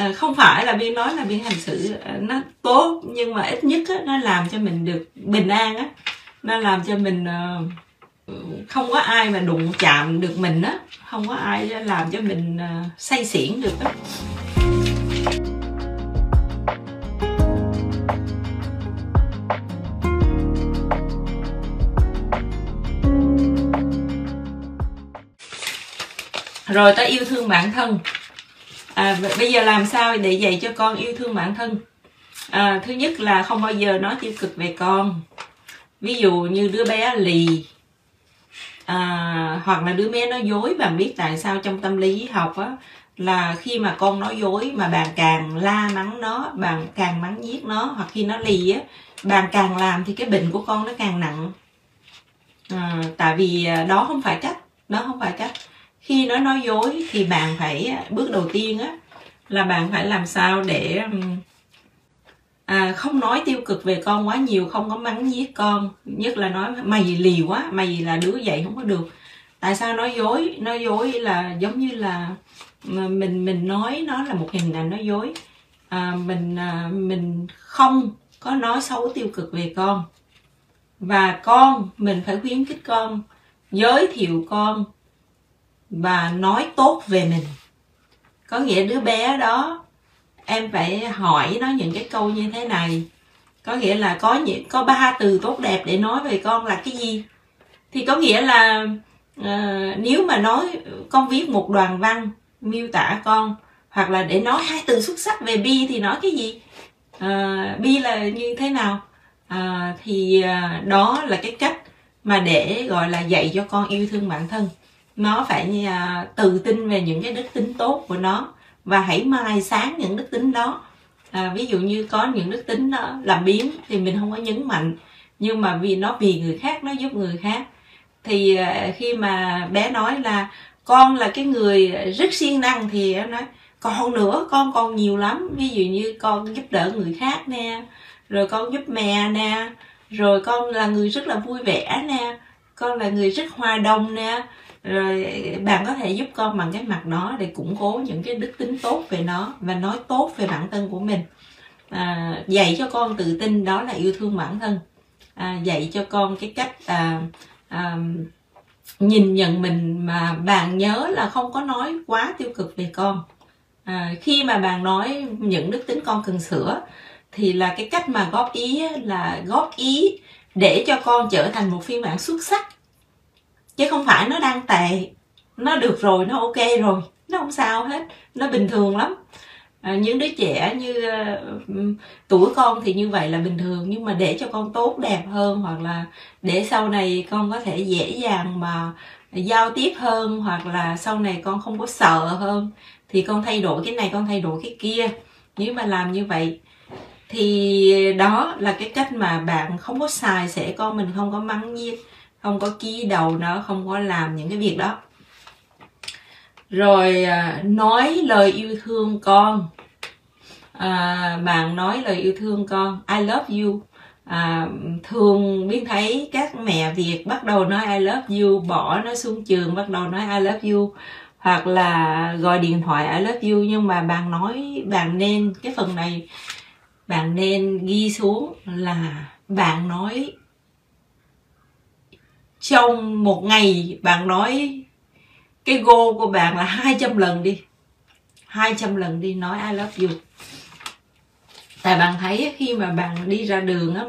à, không phải là biên nói là biên hành xử ờ, nó tốt nhưng mà ít nhất á, nó làm cho mình được bình an á. Nó làm cho mình ờ, không có ai mà đụng chạm được mình á. Không có ai làm cho mình say xỉn được á. Rồi ta yêu thương bản thân à, bây giờ làm sao để dạy cho con yêu thương bản thân? À, thứ nhất là không bao giờ nói tiêu cực về con. Ví dụ như đứa bé lì à, hoặc là đứa bé nói dối bạn biết tại sao trong tâm lý học á là khi mà con nói dối mà bạn càng la mắng nó bạn càng mắng giết nó hoặc khi nó lì á bạn càng làm thì cái bệnh của con nó càng nặng. À, tại vì à, đó không phải cách đó không phải cách khi nó nói dối thì bạn phải bước đầu tiên á là bạn phải làm sao để à, không nói tiêu cực về con quá nhiều không có mắng giết con. Nhất là nói mày lì quá mày là đứa vậy không có được. Tại sao nói dối? Nói dối là giống như là mình mình nói nó là một hình ảnh nói dối. À, mình à, mình không có nói xấu tiêu cực về con. Và con mình phải khuyến khích con giới thiệu con và nói tốt về mình. Có nghĩa đứa bé đó em phải hỏi nó những cái câu như thế này. Có nghĩa là có những có ba từ tốt đẹp để nói về con là cái gì? Thì có nghĩa là uh, nếu mà nói con viết một đoàn văn miêu tả con hoặc là để nói hai từ xuất sắc về bi thì nói cái gì? Uh, bi là như thế nào? Uh, thì uh, đó là cái cách mà để gọi là dạy cho con yêu thương bản thân nó phải à, tự tin về những cái đức tính tốt của nó và hãy mai sáng những đức tính đó. À, ví dụ như có những đức tính đó làm biếng thì mình không có nhấn mạnh nhưng mà vì nó vì người khác nó giúp người khác. Thì à, khi mà bé nói là con là cái người rất siêng năng thì em nói còn nữa con còn nhiều lắm ví dụ như con giúp đỡ người khác nè rồi con giúp mẹ nè rồi con là người rất là vui vẻ nè con là người rất hòa đồng nè rồi bạn có thể giúp con bằng cái mặt đó để củng cố những cái đức tính tốt về nó và nói tốt về bản thân của mình. À, dạy cho con tự tin đó là yêu thương bản thân. À, dạy cho con cái cách à, à, nhìn nhận mình mà bạn nhớ là không có nói quá tiêu cực về con. À, khi mà bạn nói những đức tính con cần sửa thì là cái cách mà góp ý là góp ý để cho con trở thành một phiên bản xuất sắc chứ không phải nó đang tệ. Nó được rồi nó ok rồi. Nó không sao hết. Nó bình thường lắm. À, những đứa trẻ như uh, tuổi con thì như vậy là bình thường. Nhưng mà để cho con tốt đẹp hơn hoặc là để sau này con có thể dễ dàng mà giao tiếp hơn hoặc là sau này con không có sợ hơn thì con thay đổi cái này con thay đổi cái kia. Nếu mà làm như vậy thì đó là cái cách mà bạn không có xài sẽ con mình không có mắng nhiếc không có ký đầu nó không có làm những cái việc đó. Rồi à, nói lời yêu thương con. À, bạn nói lời yêu thương con. I love you. À, thường biết thấy các mẹ Việt bắt đầu nói I love you bỏ nó xuống trường bắt đầu nói I love you. Hoặc là gọi điện thoại I love you. Nhưng mà bạn nói bạn nên cái phần này bạn nên ghi xuống là bạn nói trong một ngày bạn nói cái go của bạn là 200 lần đi. 200 lần đi nói I love you. Tại bạn thấy khi mà bạn đi ra đường á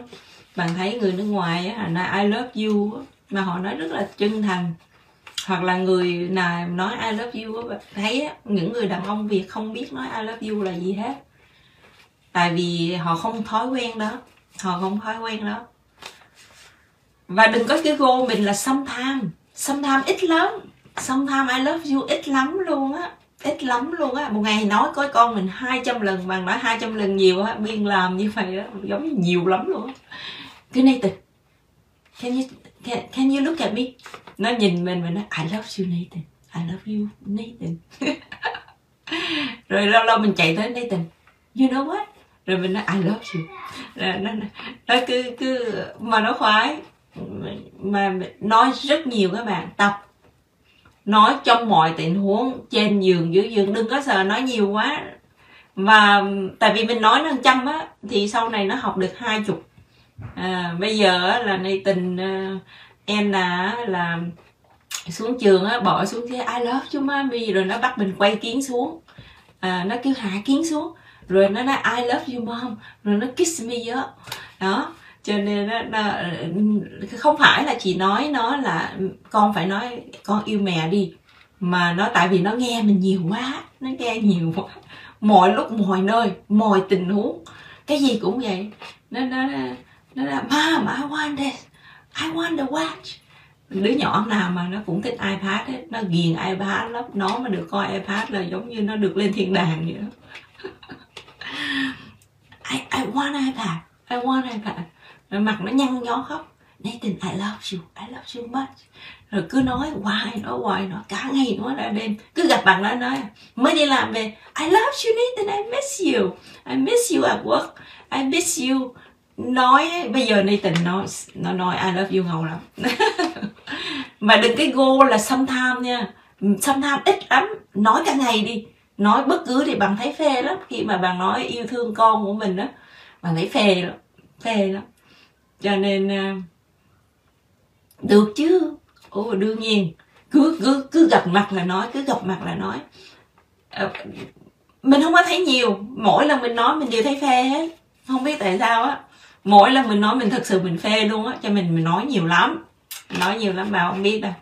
bạn thấy người nước ngoài á nói I love you á, mà họ nói rất là chân thành. Hoặc là người nào nói I love you á thấy á, những người đàn ông Việt không biết nói I love you là gì hết. Tại vì họ không thói quen đó. Họ không thói quen đó và đừng có cái goal mình là sometimes tham ít lắm. Sometimes I love you ít lắm luôn á. Ít lắm luôn á. Một ngày nói có con mình 200 lần bằng nói 200 lần nhiều á biên làm như vậy á giống như nhiều lắm luôn á. Cái Nathan can you can, can you look at me? Nó nhìn mình và nói I love you Nathan. I love you Nathan. Rồi lâu lâu mình chạy tới Nathan you know what? Rồi mình nói I love you. Rồi nó, nó, nó cứ cứ mà nó khoái mà nói rất nhiều các bạn tập. Nói trong mọi tình huống trên giường dưới giường đừng có sợ nói nhiều quá. Và tại vì mình nói nó trăm á thì sau này nó học được hai chục. À, bây giờ là nay tình à, em là là xuống trường á bỏ xuống thế I love you mommy. Rồi nó bắt mình quay kiến xuống. À, nó kêu hạ kiến xuống. Rồi nó nói I love you mom. Rồi nó kiss me đó đó cho nên nó, không phải là chỉ nói nó là con phải nói con yêu mẹ đi mà nó tại vì nó nghe mình nhiều quá nó nghe nhiều quá. Mọi lúc mọi nơi mọi tình huống cái gì cũng vậy. Nó nó nó là mom I want this I want to watch. Đứa nhỏ nào mà nó cũng thích iPad hết nó ghiền iPad lắm nó mà được coi iPad là giống như nó được lên thiên đàng vậy đó. I, I want iPad I want iPad mặt nó nhăn nhó khóc. Nathan, I love you. I love you much. Rồi cứ nói, hoài nói hoài nói cả ngày nói ra đêm. Cứ gặp bạn nó, nói, mới đi làm về. I love you, Nathan. I miss you. I miss you at work. I miss you. Nói, bây giờ Nathan nói, nó nói, I love you ngầu lắm. Mà đừng cái go là sometime nha. Sometime ít lắm. Nói cả ngày đi. Nói bất cứ thì bạn thấy phê lắm. Khi mà bạn nói yêu thương con của mình đó bạn thấy phê lắm. Phê lắm cho nên à, được chứ? Ồ đương nhiên. Cứ cứ cứ gặp mặt là nói cứ gặp mặt là nói. À, mình không có thấy nhiều. Mỗi lần mình nói mình đều thấy phê hết. Không biết tại sao á. Mỗi lần mình nói mình thật sự mình phê luôn á. Cho mình mình nói nhiều lắm. Nói nhiều lắm mà không biết đâu.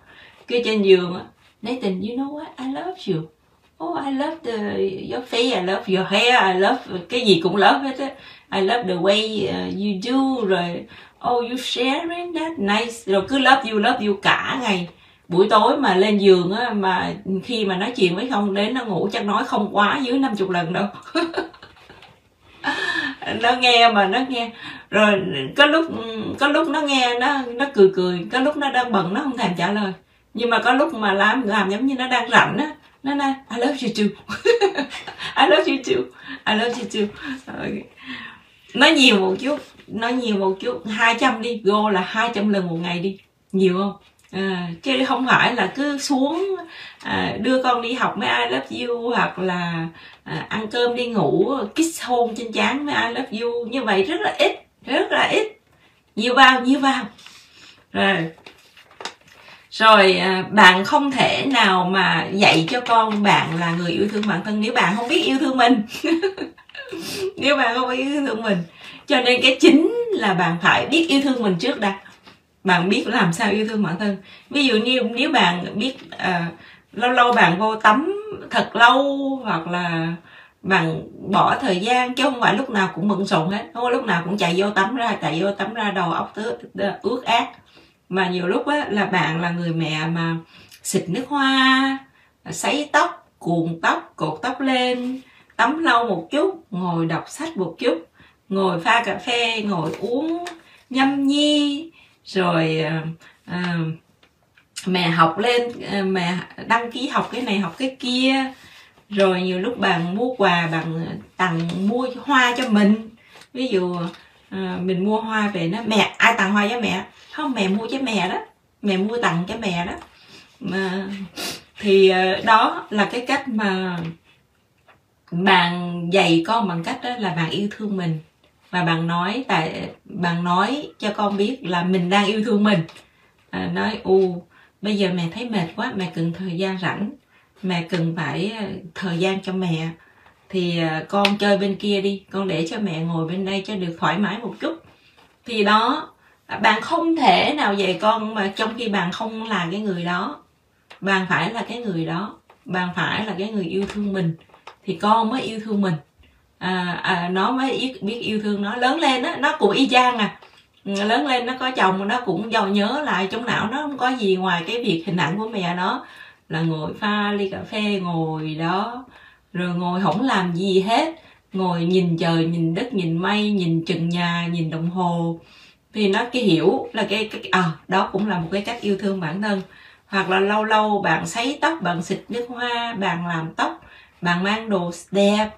Cứ trên giường á. Nathan you know what? I love you. Oh I love the your face. I love your hair. I love cái gì cũng love hết á. I love the way uh, you do rồi oh you sharing that nice. Rồi cứ love you love you cả ngày. Buổi tối mà lên giường á, mà khi mà nói chuyện với không, đến nó ngủ chắc nói không quá dưới 50 lần đâu. Nó nghe mà nó nghe. Rồi có lúc có lúc nó nghe, nó nó cười cười. Có lúc nó đang bận, nó không thèm trả lời. Nhưng mà có lúc mà làm làm giống như nó đang rảnh á, nó nói, I love you too. I love you too. I love you too. Okay. nói nhiều một chút nói nhiều một chút 200 đi go là 200 lần một ngày đi. Nhiều không? À, chứ không phải là cứ xuống à, đưa con đi học mấy I love you hoặc là à, ăn cơm đi ngủ kiss hôn trên trán mấy I love you. Như vậy rất là ít rất là ít. Nhiều vào nhiều vào. Rồi. Rồi à, bạn không thể nào mà dạy cho con bạn là người yêu thương bản thân nếu bạn không biết yêu thương mình. Nếu bạn không biết yêu thương mình cho nên cái chính là bạn phải biết yêu thương mình trước đã. Bạn biết làm sao yêu thương bản thân. Ví dụ như nếu bạn biết à, lâu lâu bạn vô tắm thật lâu hoặc là bạn bỏ thời gian chứ không phải lúc nào cũng bận rộn hết. Không lúc nào cũng chạy vô tắm ra chạy vô tắm ra đầu óc tứ, ướt át. Mà nhiều lúc á là bạn là người mẹ mà xịt nước hoa sấy tóc cuộn tóc cột tóc lên tắm lâu một chút ngồi đọc sách một chút ngồi pha cà phê ngồi uống nhâm nhi rồi uh, mẹ học lên uh, mẹ đăng ký học cái này học cái kia. Rồi nhiều lúc bạn mua quà bạn tặng mua hoa cho mình. Ví dụ uh, mình mua hoa về nó mẹ ai tặng hoa cho mẹ? Không mẹ mua cho mẹ đó. Mẹ mua tặng cho mẹ đó. Mà thì đó là cái cách mà bạn dạy con bằng cách đó là bạn yêu thương mình và bạn nói tại bạn nói cho con biết là mình đang yêu thương mình. À, nói u bây giờ mẹ thấy mệt quá mẹ cần thời gian rảnh mẹ cần phải ờ, thời gian cho mẹ. Thì ờ, con chơi bên kia đi con để cho mẹ ngồi bên đây cho được thoải mái một chút. Thì đó bạn không thể nào dạy con mà trong khi bạn không là cái người đó. Bạn phải là cái người đó bạn phải là cái người yêu thương mình. Thì con mới yêu thương mình à, à, nó mới biết yêu thương nó. Lớn lên á nó cũng y chang à. Ừ, lớn lên nó có chồng nó cũng giàu nhớ lại trong não. Nó không có gì ngoài cái việc hình ảnh của mẹ nó. Là ngồi pha ly cà phê ngồi đó rồi ngồi không làm gì hết. Ngồi nhìn trời nhìn đất nhìn mây nhìn trần nhà nhìn đồng hồ. Thì nó cái hiểu là cái, cái à đó cũng là một cái cách yêu thương bản thân. Hoặc là lâu lâu bạn sấy tóc bạn xịt nước hoa bạn làm tóc bạn mang đồ đẹp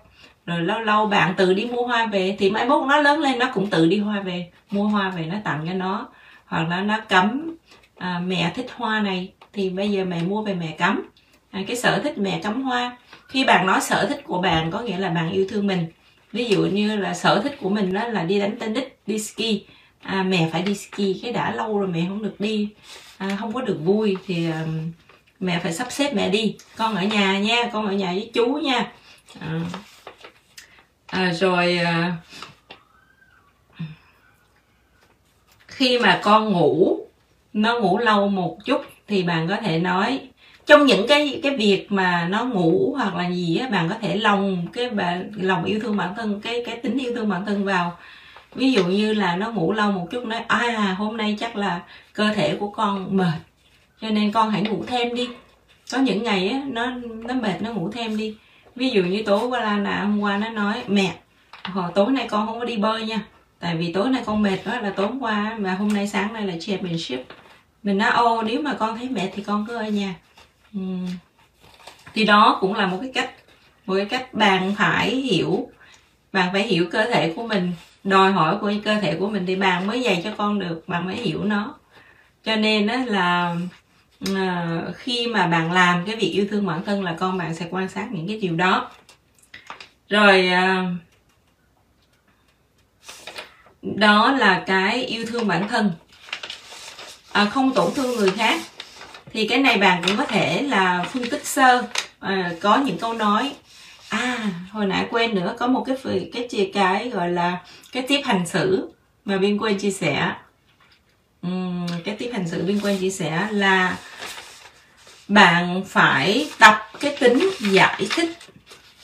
rồi lâu lâu bạn tự đi mua hoa về thì mai mốt nó lớn lên nó cũng tự đi hoa về. Mua hoa về nó tặng cho nó. Hoặc là nó cấm à, mẹ thích hoa này thì bây giờ mẹ mua về mẹ cắm. À, cái sở thích mẹ cắm hoa. Khi bạn nói sở thích của bạn có nghĩa là bạn yêu thương mình. Ví dụ như là sở thích của mình đó là đi đánh tennis đi ski. À, mẹ phải đi ski cái đã lâu rồi mẹ không được đi. À, không có được vui thì à, mẹ phải sắp xếp mẹ đi. Con ở nhà nha con ở nhà với chú nha. À, à, rồi à, khi mà con ngủ nó ngủ lâu một chút thì bạn có thể nói trong những cái cái việc mà nó ngủ hoặc là gì á bạn có thể lòng cái bạn lòng yêu thương bản thân cái cái tính yêu thương bản thân vào. Ví dụ như là nó ngủ lâu một chút nói à hôm nay chắc là cơ thể của con mệt cho nên con hãy ngủ thêm đi. Có những ngày á nó nó mệt nó ngủ thêm đi ví dụ như tối qua là hôm qua nó nói, mẹ, hồi tối nay con không có đi bơi nha. Tại vì tối nay con mệt quá là tối qua mà hôm nay sáng nay là championship mình nói ô nếu mà con thấy mệt thì con cứ ở nhà. Uhm. thì đó cũng là một cái cách, một cái cách bạn phải hiểu, bạn phải hiểu cơ thể của mình, đòi hỏi của cơ thể của mình thì bạn mới dạy cho con được, bạn mới hiểu nó. Cho nên đó là Ờ, khi mà bạn làm cái việc yêu thương bản thân là con bạn sẽ quan sát những cái điều đó. Rồi ờ, đó là cái yêu thương bản thân. À, không tổn thương người khác. Thì cái này bạn cũng có thể là phân tích sơ. À, có những câu nói à hồi nãy quên nữa có một cái cái chia cái gọi là cái tiếp hành xử mà biên quên chia sẻ. Uhm, cái tiếp hành xử biên quên chia sẻ là bạn phải tập cái tính giải thích.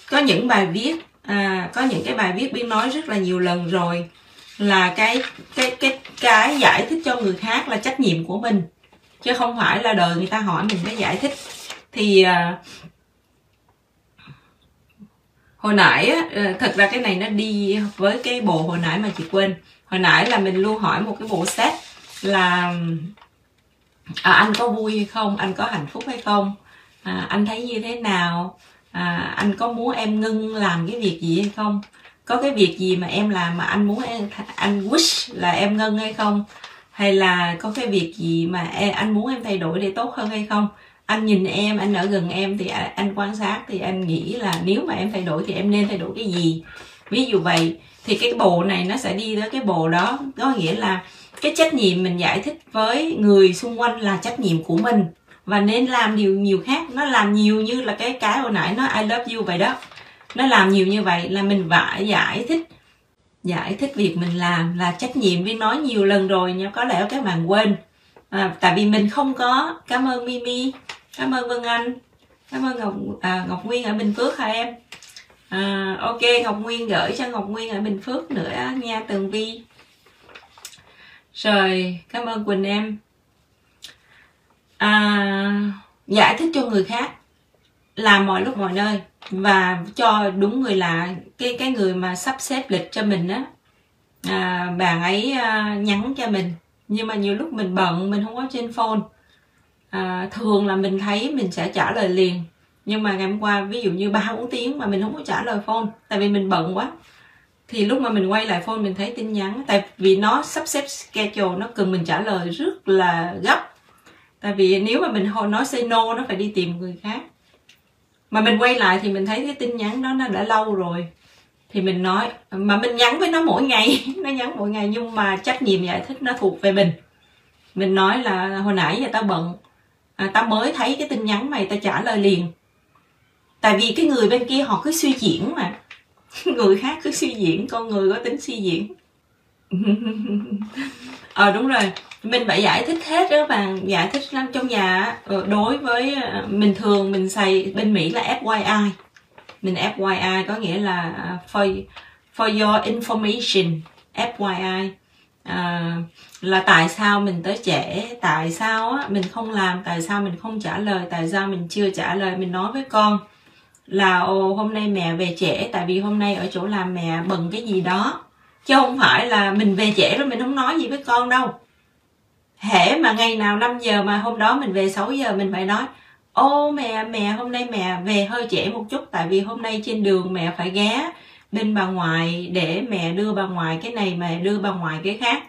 Có những bài viết à, có những cái bài viết biên nói rất là nhiều lần rồi là cái cái cái cái giải thích cho người khác là trách nhiệm của mình chứ không phải là đời người ta hỏi mình cái giải thích. Thì à, hồi nãy ờ, thật ra cái này nó đi với cái bộ hồi nãy mà chị quên. Hồi nãy là mình luôn hỏi một cái bộ set là à, anh có vui hay không? Anh có hạnh phúc hay không? À, anh thấy như thế nào? À, anh có muốn em ngưng làm cái việc gì hay không? Có cái việc gì mà em làm mà anh muốn em anh wish là em ngưng hay không? Hay là có cái việc gì mà em, anh muốn em thay đổi để tốt hơn hay không? Anh nhìn em anh ở gần em thì anh quan sát thì anh nghĩ là nếu mà em thay đổi thì em nên thay đổi cái gì? Ví dụ vậy thì cái bộ này nó sẽ đi tới cái bộ đó có nghĩa là cái trách nhiệm mình giải thích với người xung quanh là trách nhiệm của mình. Và nên làm điều nhiều khác. Nó làm nhiều như là cái cái hồi nãy nó I love you vậy đó. Nó làm nhiều như vậy là mình phải giải thích. Giải thích việc mình làm là trách nhiệm. Viên nói nhiều lần rồi nhưng có lẽ các bạn quên. À, tại vì mình không có. Cảm ơn mimi. Cảm ơn vân anh. Cảm ơn ngọc à, ngọc nguyên ở bình phước hả em? À, ok ngọc nguyên gửi cho ngọc nguyên ở bình phước nữa nha tường vi rồi cảm ơn quỳnh em. À, giải thích cho người khác làm mọi lúc mọi nơi và cho đúng người lạ cái cái người mà sắp xếp lịch cho mình á. À, bạn ấy à, nhắn cho mình nhưng mà nhiều lúc mình bận mình không có trên phone. À, thường là mình thấy mình sẽ trả lời liền nhưng mà ngày hôm qua ví dụ như ba bốn tiếng mà mình không có trả lời phone tại vì mình bận quá thì lúc mà mình quay lại phone mình thấy tin nhắn tại vì nó sắp xếp schedule nó cần mình trả lời rất là gấp. Tại vì nếu mà mình nói say no nó phải đi tìm người khác. Mà mình quay lại thì mình thấy cái tin nhắn đó nó đã lâu rồi. Thì mình nói mà mình nhắn với nó mỗi ngày nó nhắn mỗi ngày nhưng mà trách nhiệm giải thích nó thuộc về mình. Mình nói là hồi nãy giờ tao bận à, tao mới thấy cái tin nhắn mày tao trả lời liền. Tại vì cái người bên kia họ cứ suy diễn mà. người khác cứ suy diễn con người có tính suy diễn. Ờ đúng rồi. Mình phải giải thích hết đó bạn giải thích trong nhà ờ, đối với ờ, mình thường mình xài bên mỹ là fyi mình fyi có nghĩa là à, for for your information fyi à, ờ, là tại sao mình tới trễ tại sao á mình không làm tại sao mình không trả lời tại sao mình chưa trả lời mình nói với con là ồ hôm nay mẹ về trễ tại vì hôm nay ở chỗ làm mẹ bận cái gì đó. Chứ không phải là mình về trễ rồi mình không nói gì với con đâu. Hễ mà ngày nào 5 giờ mà hôm đó mình về 6 giờ mình phải nói ô mẹ mẹ hôm nay mẹ về hơi trễ một chút tại vì hôm nay trên đường mẹ phải ghé bên bà ngoại để mẹ đưa bà ngoại cái này mẹ đưa bà ngoại cái khác.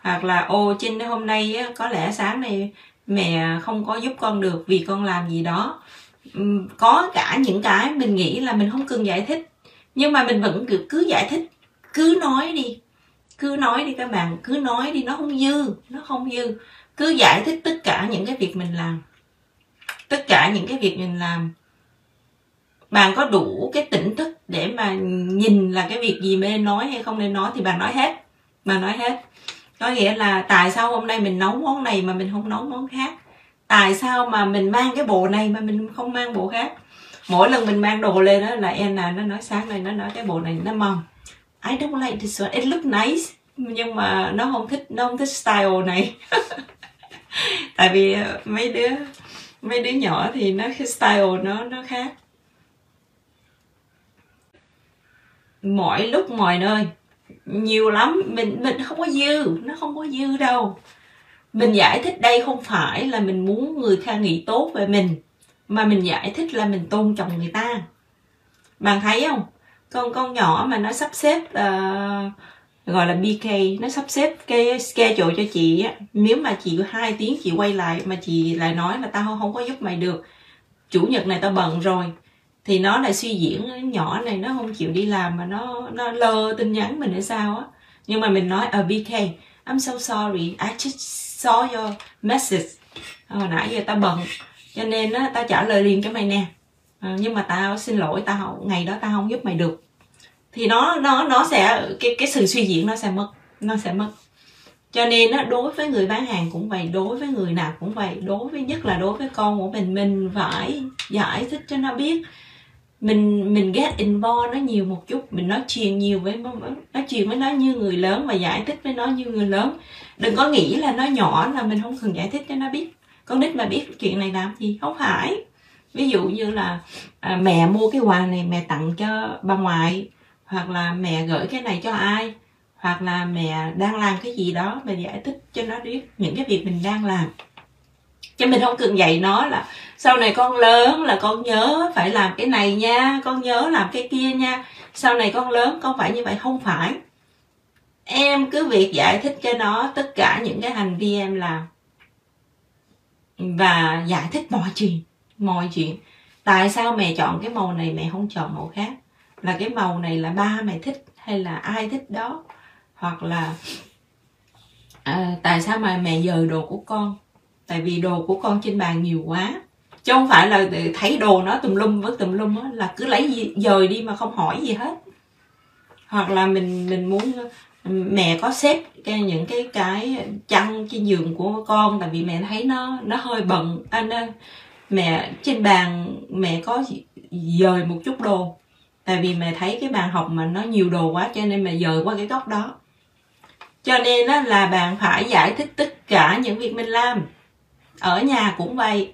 Hoặc là ô trên hôm nay á, có lẽ sáng nay mẹ không có giúp con được vì con làm gì đó. Ừ, có cả những cái mình nghĩ là mình không cần giải thích. Nhưng mà mình vẫn cứ, cứ giải thích. Cứ nói đi. Cứ nói đi các bạn. Cứ nói đi. Nó không dư. Nó không dư. Cứ giải thích tất cả những cái việc mình làm. Tất cả những cái việc mình làm. Bạn có đủ cái tỉnh thức để mà nhìn là cái việc gì nên nói hay không nên nói thì bạn nói hết. Mà nói hết. Có nghĩa là tại sao hôm nay mình nấu món này mà mình không nấu món khác? Tại sao mà mình mang cái bộ này mà mình không mang bộ khác? Mỗi lần mình mang đồ lên đó là em nào nó nói sáng nay nó nói cái bộ này nó mong. I don't like this one. It look nice, nhưng mà nó không thích, nó không thích style này. Tại vì ờ, mấy đứa mấy đứa nhỏ thì nó, cái style nó nó khác. Mọi lúc mọi nơi. Nhiều lắm. Mình mình không có dư, nó không có dư đâu mình giải thích đây không phải là mình muốn người khác nghĩ tốt về mình mà mình giải thích là mình tôn trọng người ta. Bạn thấy không? Con con nhỏ mà nó sắp xếp uh, gọi là BK nó sắp xếp cái schedule cho chị á nếu mà chị hai tiếng chị quay lại mà chị lại nói là tao không, có giúp mày được chủ nhật này tao bận rồi thì nó lại suy diễn nhỏ này nó không chịu đi làm mà nó nó lơ tin nhắn mình hay sao á. Nhưng mà mình nói ờ, ở BK I'm so sorry I just saw your message. Hồi nãy giờ tao bận cho nên á tao trả lời liền cho mày nè. À, nhưng mà tao xin lỗi tao ngày đó tao không giúp mày được. Thì nó nó nó sẽ cái cái sự suy diễn nó sẽ mất nó sẽ mất. Cho nên á đối với người bán hàng cũng vậy đối với người nào cũng vậy. Đối với nhất là đối với con của mình mình phải giải thích cho nó biết. Mình mình get involved nó nhiều một chút mình nói chuyện nhiều với nói chuyện với nó như người lớn và giải thích với nó như người lớn đừng có nghĩ là nó nhỏ là mình không cần giải thích cho nó biết. Con nít mà biết chuyện này làm gì không phải. Ví dụ như là à, mẹ mua cái quà này mẹ tặng cho bà ngoại hoặc là mẹ gửi cái này cho ai hoặc là mẹ đang làm cái gì đó mẹ giải thích cho nó biết những cái việc mình đang làm. Chứ mình không cần dạy nó là sau này con lớn là con nhớ phải làm cái này nha con nhớ làm cái kia nha. Sau này con lớn con phải như vậy không phải em cứ việc giải thích cho nó tất cả những cái hành vi em làm. Và giải thích mọi chuyện mọi chuyện. Tại sao mẹ chọn cái màu này mẹ không chọn màu khác? Là cái màu này là ba mẹ thích hay là ai thích đó? Hoặc là à, tại sao mà mẹ dời đồ của con? Tại vì đồ của con trên bàn nhiều quá. Chứ không phải là thấy đồ nó tùm lum với tùm lum á là cứ lấy gì, dời đi mà không hỏi gì hết. Hoặc là mình mình muốn mẹ có xếp cái những cái cái chăn trên giường của con tại vì mẹ thấy nó nó hơi bận. Anh à, mẹ trên bàn mẹ có dời một chút đồ tại vì mẹ thấy cái bàn học mà nó nhiều đồ quá cho nên mẹ dời qua cái góc đó. Cho nên đó là bạn phải giải thích tất cả những việc mình làm. Ở nhà cũng vậy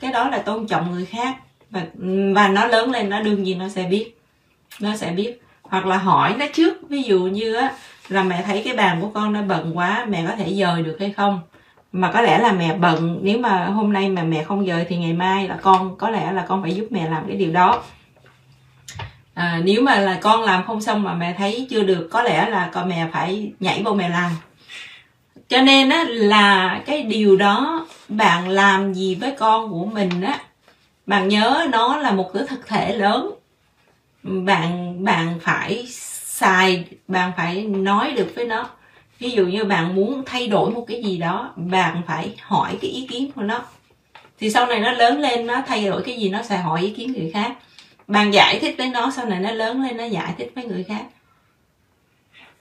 cái đó là tôn trọng người khác và và nó lớn lên nó đương nhiên nó sẽ biết nó sẽ biết. Hoặc là hỏi nó trước ví dụ như á là mẹ thấy cái bàn của con nó bận quá mẹ có thể dời được hay không? Mà có lẽ là mẹ bận nếu mà hôm nay mà mẹ không dời thì ngày mai là con có lẽ là con phải giúp mẹ làm cái điều đó. À, nếu mà là con làm không xong mà mẹ thấy chưa được có lẽ là con mẹ phải nhảy vô mẹ làm. Cho nên á là cái điều đó bạn làm gì với con của mình á bạn nhớ nó là một cái thực thể lớn. Bạn bạn phải xài bạn phải nói được với nó. Ví dụ như bạn muốn thay đổi một cái gì đó, bạn phải hỏi cái ý kiến của nó. Thì sau này nó lớn lên, nó thay đổi cái gì, nó sẽ hỏi ý kiến người khác. Bạn giải thích với nó, sau này nó lớn lên, nó giải thích với người khác.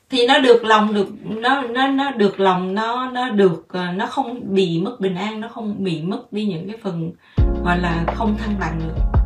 Thì nó được lòng được, nó nó nó được lòng, nó nó được ờ, nó không bị mất bình an, nó không bị mất đi những cái phần, gọi là, không thăng bằng được